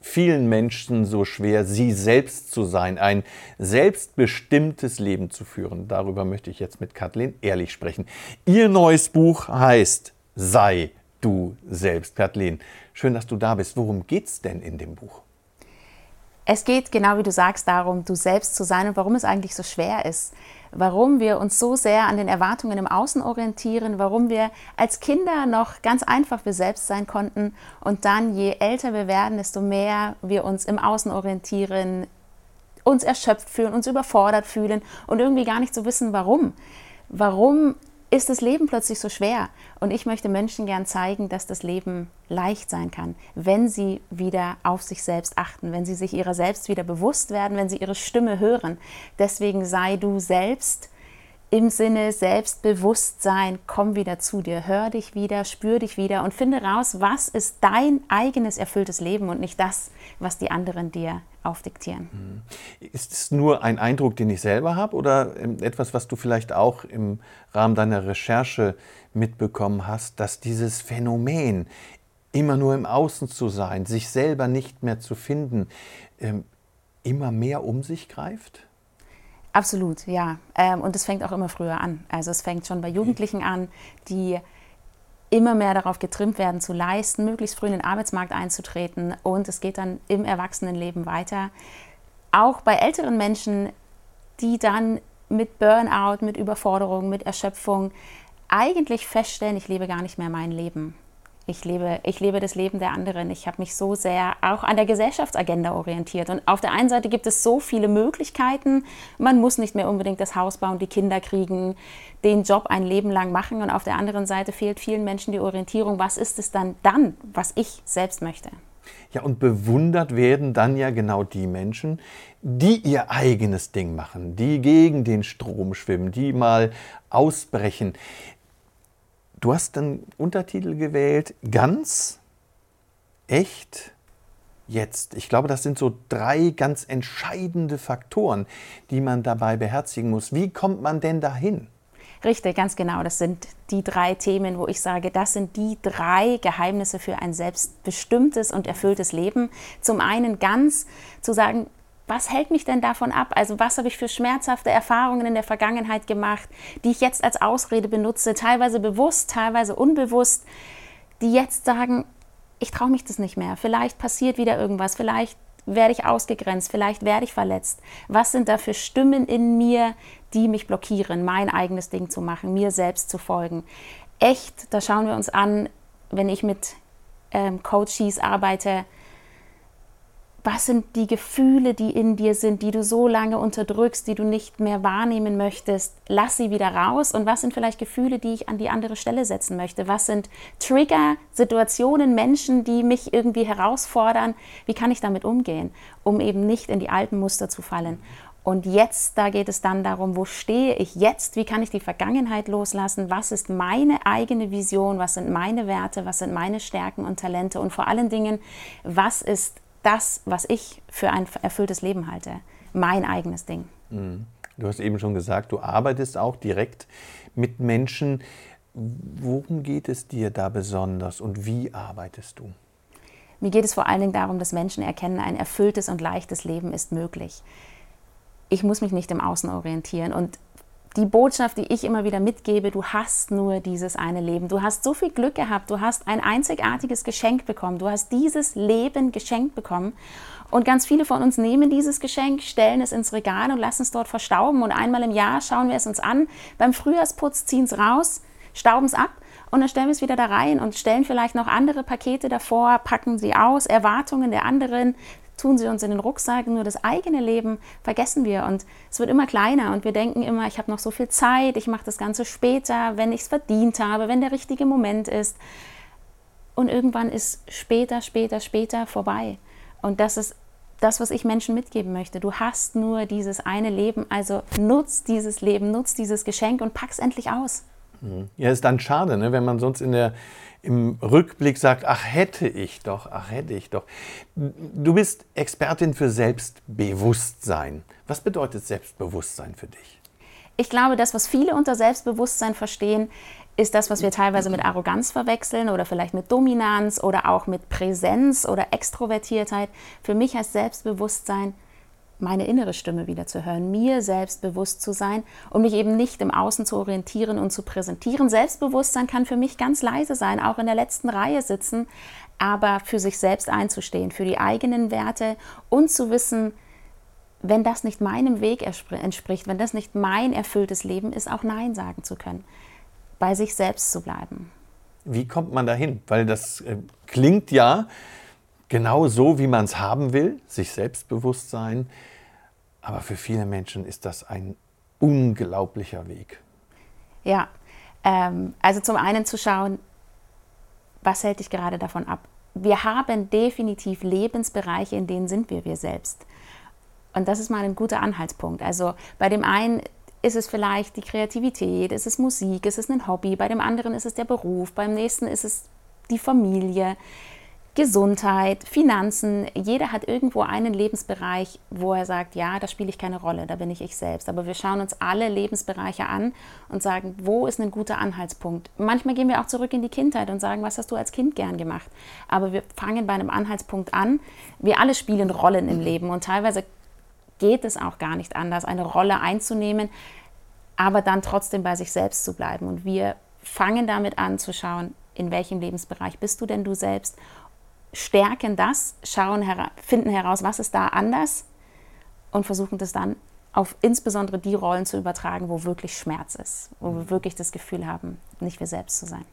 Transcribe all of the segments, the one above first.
vielen Menschen so schwer, sie selbst zu sein, ein selbstbestimmtes Leben zu führen? Darüber möchte ich jetzt mit Kathleen ehrlich sprechen. Ihr neues Buch heißt Sei du selbst. Kathleen, schön, dass du da bist. Worum geht es denn in dem Buch? Es geht genau wie du sagst darum, du selbst zu sein und warum es eigentlich so schwer ist. Warum wir uns so sehr an den Erwartungen im Außen orientieren, warum wir als Kinder noch ganz einfach wir selbst sein konnten und dann, je älter wir werden, desto mehr wir uns im Außen orientieren, uns erschöpft fühlen, uns überfordert fühlen und irgendwie gar nicht so wissen, warum. Warum ist das Leben plötzlich so schwer. Und ich möchte Menschen gern zeigen, dass das Leben leicht sein kann, wenn sie wieder auf sich selbst achten, wenn sie sich ihrer selbst wieder bewusst werden, wenn sie ihre Stimme hören. Deswegen sei du selbst im Sinne Selbstbewusstsein, komm wieder zu dir, hör dich wieder, spür dich wieder und finde raus, was ist dein eigenes erfülltes Leben und nicht das, was die anderen dir aufdiktieren. Mhm. Ist es nur ein Eindruck, den ich selber habe oder ähm, etwas, was du vielleicht auch im Rahmen deiner Recherche mitbekommen hast, dass dieses Phänomen, immer nur im Außen zu sein, sich selber nicht mehr zu finden, ähm, immer mehr um sich greift? Absolut, ja. Ähm, und es fängt auch immer früher an. Also es fängt schon bei Jugendlichen an, die immer mehr darauf getrimmt werden, zu leisten, möglichst früh in den Arbeitsmarkt einzutreten. Und es geht dann im Erwachsenenleben weiter. Auch bei älteren Menschen, die dann mit Burnout, mit Überforderung, mit Erschöpfung eigentlich feststellen, ich lebe gar nicht mehr mein Leben. Ich lebe, ich lebe das Leben der anderen. Ich habe mich so sehr auch an der Gesellschaftsagenda orientiert. Und auf der einen Seite gibt es so viele Möglichkeiten. Man muss nicht mehr unbedingt das Haus bauen, die Kinder kriegen, den Job ein Leben lang machen. Und auf der anderen Seite fehlt vielen Menschen die Orientierung, was ist es dann dann, was ich selbst möchte. Ja, und bewundert werden dann ja genau die Menschen, die ihr eigenes Ding machen, die gegen den Strom schwimmen, die mal ausbrechen. Du hast einen Untertitel gewählt, ganz, echt, jetzt. Ich glaube, das sind so drei ganz entscheidende Faktoren, die man dabei beherzigen muss. Wie kommt man denn dahin? Richtig, ganz genau. Das sind die drei Themen, wo ich sage, das sind die drei Geheimnisse für ein selbstbestimmtes und erfülltes Leben. Zum einen ganz zu sagen, was hält mich denn davon ab? Also was habe ich für schmerzhafte Erfahrungen in der Vergangenheit gemacht, die ich jetzt als Ausrede benutze, teilweise bewusst, teilweise unbewusst, die jetzt sagen, ich traue mich das nicht mehr. Vielleicht passiert wieder irgendwas, vielleicht werde ich ausgegrenzt, vielleicht werde ich verletzt. Was sind da für Stimmen in mir, die mich blockieren, mein eigenes Ding zu machen, mir selbst zu folgen? Echt, da schauen wir uns an, wenn ich mit ähm, Coaches arbeite, was sind die Gefühle, die in dir sind, die du so lange unterdrückst, die du nicht mehr wahrnehmen möchtest? Lass sie wieder raus. Und was sind vielleicht Gefühle, die ich an die andere Stelle setzen möchte? Was sind Trigger, Situationen, Menschen, die mich irgendwie herausfordern? Wie kann ich damit umgehen, um eben nicht in die alten Muster zu fallen? Und jetzt, da geht es dann darum, wo stehe ich jetzt? Wie kann ich die Vergangenheit loslassen? Was ist meine eigene Vision? Was sind meine Werte? Was sind meine Stärken und Talente? Und vor allen Dingen, was ist das, was ich für ein erfülltes Leben halte. Mein eigenes Ding. Mhm. Du hast eben schon gesagt, du arbeitest auch direkt mit Menschen. Worum geht es dir da besonders und wie arbeitest du? Mir geht es vor allen Dingen darum, dass Menschen erkennen, ein erfülltes und leichtes Leben ist möglich. Ich muss mich nicht im Außen orientieren und die Botschaft, die ich immer wieder mitgebe, du hast nur dieses eine Leben. Du hast so viel Glück gehabt, du hast ein einzigartiges Geschenk bekommen, du hast dieses Leben geschenkt bekommen. Und ganz viele von uns nehmen dieses Geschenk, stellen es ins Regal und lassen es dort verstauben. Und einmal im Jahr schauen wir es uns an. Beim Frühjahrsputz ziehen es raus, stauben es ab und dann stellen wir es wieder da rein und stellen vielleicht noch andere Pakete davor, packen sie aus, Erwartungen der anderen, tun sie uns in den Rucksack, nur das eigene Leben vergessen wir und es wird immer kleiner und wir denken immer, ich habe noch so viel Zeit, ich mache das Ganze später, wenn ich es verdient habe, wenn der richtige Moment ist. Und irgendwann ist später, später, später vorbei. Und das ist das, was ich Menschen mitgeben möchte. Du hast nur dieses eine Leben, also nutz dieses Leben, nutz dieses Geschenk und pack's endlich aus. Ja, ist dann schade, ne, wenn man sonst in der, im Rückblick sagt, ach hätte ich doch, ach hätte ich doch. Du bist Expertin für Selbstbewusstsein. Was bedeutet Selbstbewusstsein für dich? Ich glaube, das, was viele unter Selbstbewusstsein verstehen, ist das, was wir teilweise mit Arroganz verwechseln oder vielleicht mit Dominanz oder auch mit Präsenz oder Extrovertiertheit. Für mich heißt Selbstbewusstsein, meine innere Stimme wieder zu hören, mir selbstbewusst zu sein und mich eben nicht im Außen zu orientieren und zu präsentieren. Selbstbewusstsein kann für mich ganz leise sein, auch in der letzten Reihe sitzen, aber für sich selbst einzustehen, für die eigenen Werte und zu wissen, wenn das nicht meinem Weg entspricht, wenn das nicht mein erfülltes Leben ist, auch Nein sagen zu können, bei sich selbst zu bleiben. Wie kommt man dahin? Weil das äh, klingt ja genau so, wie man es haben will, sich selbstbewusst sein. Aber für viele Menschen ist das ein unglaublicher Weg. Ja, ähm, also zum einen zu schauen, was hält dich gerade davon ab? Wir haben definitiv Lebensbereiche, in denen sind wir wir selbst. Und das ist mal ein guter Anhaltspunkt. Also bei dem einen ist es vielleicht die Kreativität, ist es Musik, ist es ein Hobby, bei dem anderen ist es der Beruf, beim nächsten ist es die Familie. Gesundheit, Finanzen. Jeder hat irgendwo einen Lebensbereich, wo er sagt, ja, da spiele ich keine Rolle, da bin ich ich selbst. Aber wir schauen uns alle Lebensbereiche an und sagen, wo ist ein guter Anhaltspunkt. Manchmal gehen wir auch zurück in die Kindheit und sagen, was hast du als Kind gern gemacht. Aber wir fangen bei einem Anhaltspunkt an. Wir alle spielen Rollen im Leben und teilweise geht es auch gar nicht anders, eine Rolle einzunehmen, aber dann trotzdem bei sich selbst zu bleiben. Und wir fangen damit an zu schauen, in welchem Lebensbereich bist du denn du selbst stärken das, schauen, finden heraus, was ist da anders und versuchen das dann auf insbesondere die Rollen zu übertragen, wo wirklich Schmerz ist, wo wir wirklich das Gefühl haben, nicht wir selbst zu sein.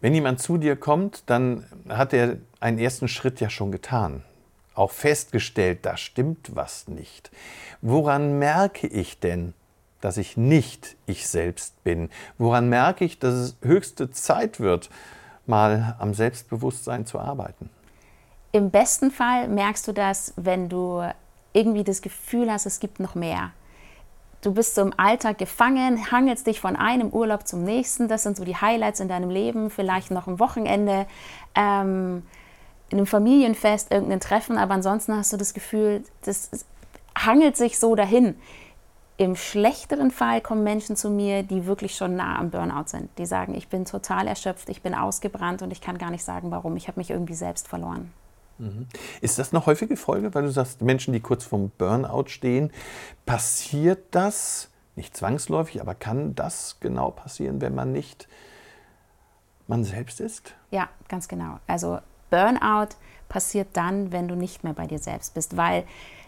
Wenn jemand zu dir kommt, dann hat er einen ersten Schritt ja schon getan. Auch festgestellt, da stimmt was nicht. Woran merke ich denn, dass ich nicht ich selbst bin? Woran merke ich, dass es höchste Zeit wird, mal am Selbstbewusstsein zu arbeiten? Im besten Fall merkst du das, wenn du irgendwie das Gefühl hast, es gibt noch mehr. Du bist so im Alltag gefangen, hangelst dich von einem Urlaub zum nächsten. Das sind so die Highlights in deinem Leben. Vielleicht noch ein Wochenende, ähm, in einem Familienfest, irgendein Treffen. Aber ansonsten hast du das Gefühl, das hangelt sich so dahin. Im schlechteren Fall kommen Menschen zu mir, die wirklich schon nah am Burnout sind. Die sagen, ich bin total erschöpft, ich bin ausgebrannt und ich kann gar nicht sagen, warum. Ich habe mich irgendwie selbst verloren. Mhm. Ist das eine häufige Folge, weil du sagst, Menschen, die kurz vorm Burnout stehen, passiert das nicht zwangsläufig, aber kann das genau passieren, wenn man nicht man selbst ist? Ja, ganz genau. Also Burnout passiert dann, wenn du nicht mehr bei dir selbst bist, weil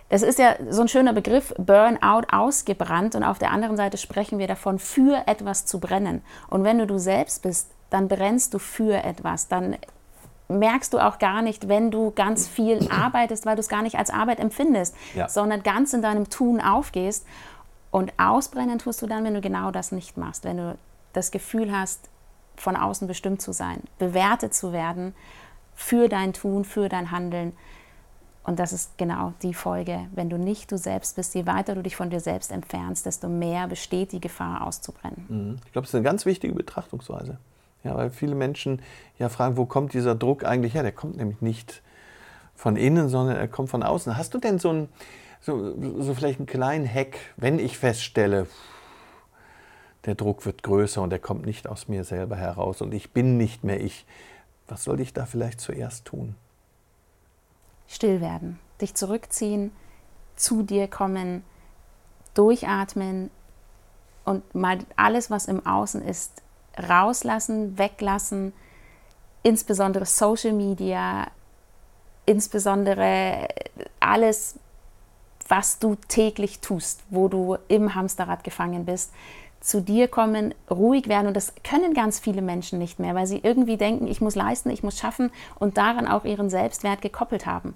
das ist ja so ein schöner Begriff, Burnout, ausgebrannt. Und auf der anderen Seite sprechen wir davon, für etwas zu brennen. Und wenn du du selbst bist, dann brennst du für etwas. Dann merkst du auch gar nicht, wenn du ganz viel arbeitest, weil du es gar nicht als Arbeit empfindest, ja. sondern ganz in deinem Tun aufgehst. Und ausbrennen tust du dann, wenn du genau das nicht machst, wenn du das Gefühl hast, von außen bestimmt zu sein, bewertet zu werden für dein Tun, für dein Handeln. Und das ist genau die Folge. Wenn du nicht du selbst bist, je weiter du dich von dir selbst entfernst, desto mehr besteht die Gefahr auszubrennen. Mhm. Ich glaube, das ist eine ganz wichtige Betrachtungsweise. Ja, weil viele Menschen ja fragen, wo kommt dieser Druck eigentlich her? Der kommt nämlich nicht von innen, sondern er kommt von außen. Hast du denn so, ein, so, so vielleicht einen kleinen Hack, wenn ich feststelle, der Druck wird größer und er kommt nicht aus mir selber heraus und ich bin nicht mehr ich. Was soll ich da vielleicht zuerst tun? Still werden, dich zurückziehen, zu dir kommen, durchatmen und mal alles, was im Außen ist, rauslassen, weglassen, insbesondere Social Media, insbesondere alles, was du täglich tust, wo du im Hamsterrad gefangen bist, zu dir kommen, ruhig werden. Und das können ganz viele Menschen nicht mehr, weil sie irgendwie denken, ich muss leisten, ich muss schaffen und daran auch ihren Selbstwert gekoppelt haben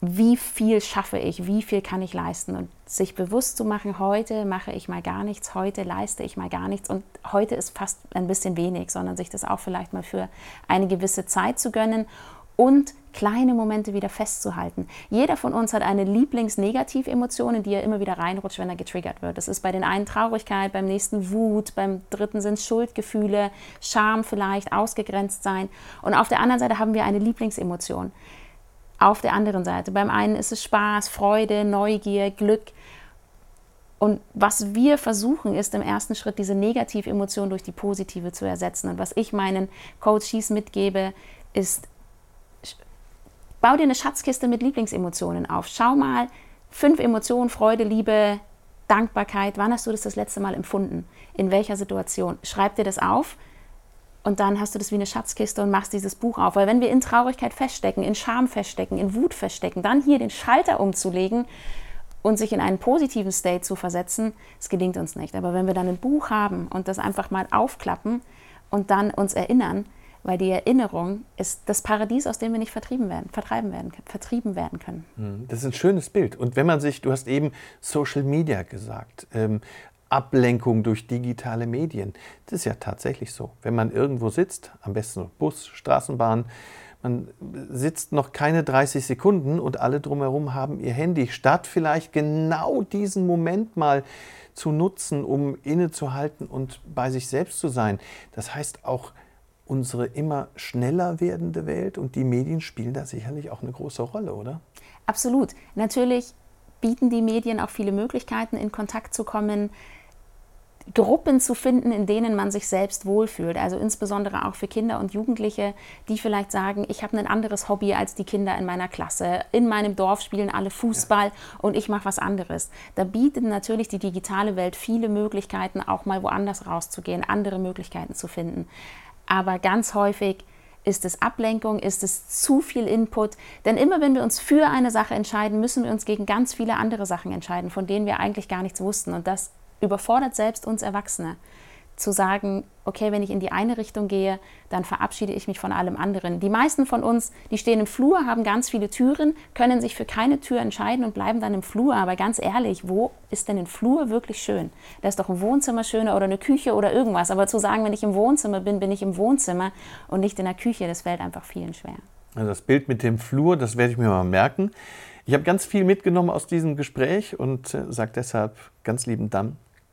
wie viel schaffe ich, wie viel kann ich leisten und sich bewusst zu machen, heute mache ich mal gar nichts, heute leiste ich mal gar nichts und heute ist fast ein bisschen wenig, sondern sich das auch vielleicht mal für eine gewisse Zeit zu gönnen und kleine Momente wieder festzuhalten. Jeder von uns hat eine Lieblingsnegativemotion, in die er immer wieder reinrutscht, wenn er getriggert wird. Das ist bei den einen Traurigkeit, beim nächsten Wut, beim dritten sind Schuldgefühle, Scham vielleicht, ausgegrenzt sein. Und auf der anderen Seite haben wir eine Lieblingsemotion. Auf der anderen Seite, beim einen ist es Spaß, Freude, Neugier, Glück. Und was wir versuchen, ist im ersten Schritt diese Negativemotion durch die positive zu ersetzen. Und was ich meinen Coaches mitgebe, ist Bau dir eine Schatzkiste mit Lieblingsemotionen auf. Schau mal, fünf Emotionen, Freude, Liebe, Dankbarkeit. Wann hast du das das letzte Mal empfunden? In welcher Situation? Schreib dir das auf und dann hast du das wie eine Schatzkiste und machst dieses Buch auf. Weil wenn wir in Traurigkeit feststecken, in Scham feststecken, in Wut feststecken, dann hier den Schalter umzulegen und sich in einen positiven State zu versetzen, das gelingt uns nicht. Aber wenn wir dann ein Buch haben und das einfach mal aufklappen und dann uns erinnern, weil die Erinnerung ist das Paradies, aus dem wir nicht vertrieben werden, vertreiben werden, vertrieben werden können. Hm, das ist ein schönes Bild. Und wenn man sich, du hast eben Social Media gesagt, ähm, Ablenkung durch digitale Medien, das ist ja tatsächlich so. Wenn man irgendwo sitzt, am besten Bus, Straßenbahn, man sitzt noch keine 30 Sekunden und alle drumherum haben ihr Handy, statt vielleicht genau diesen Moment mal zu nutzen, um innezuhalten und bei sich selbst zu sein. Das heißt auch unsere immer schneller werdende Welt und die Medien spielen da sicherlich auch eine große Rolle, oder? Absolut. Natürlich bieten die Medien auch viele Möglichkeiten, in Kontakt zu kommen, Gruppen zu finden, in denen man sich selbst wohlfühlt. Also insbesondere auch für Kinder und Jugendliche, die vielleicht sagen, ich habe ein anderes Hobby als die Kinder in meiner Klasse. In meinem Dorf spielen alle Fußball und ich mache was anderes. Da bietet natürlich die digitale Welt viele Möglichkeiten, auch mal woanders rauszugehen, andere Möglichkeiten zu finden aber ganz häufig ist es Ablenkung, ist es zu viel Input. Denn immer wenn wir uns für eine Sache entscheiden, müssen wir uns gegen ganz viele andere Sachen entscheiden, von denen wir eigentlich gar nichts wussten. Und das überfordert selbst uns Erwachsene zu sagen, okay, wenn ich in die eine Richtung gehe, dann verabschiede ich mich von allem anderen. Die meisten von uns, die stehen im Flur, haben ganz viele Türen, können sich für keine Tür entscheiden und bleiben dann im Flur. Aber ganz ehrlich, wo ist denn ein Flur wirklich schön? Da ist doch ein Wohnzimmer schöner oder eine Küche oder irgendwas. Aber zu sagen, wenn ich im Wohnzimmer bin, bin ich im Wohnzimmer und nicht in der Küche, das fällt einfach vielen schwer. Also das Bild mit dem Flur, das werde ich mir mal merken. Ich habe ganz viel mitgenommen aus diesem Gespräch und äh, sage deshalb ganz lieben Dank,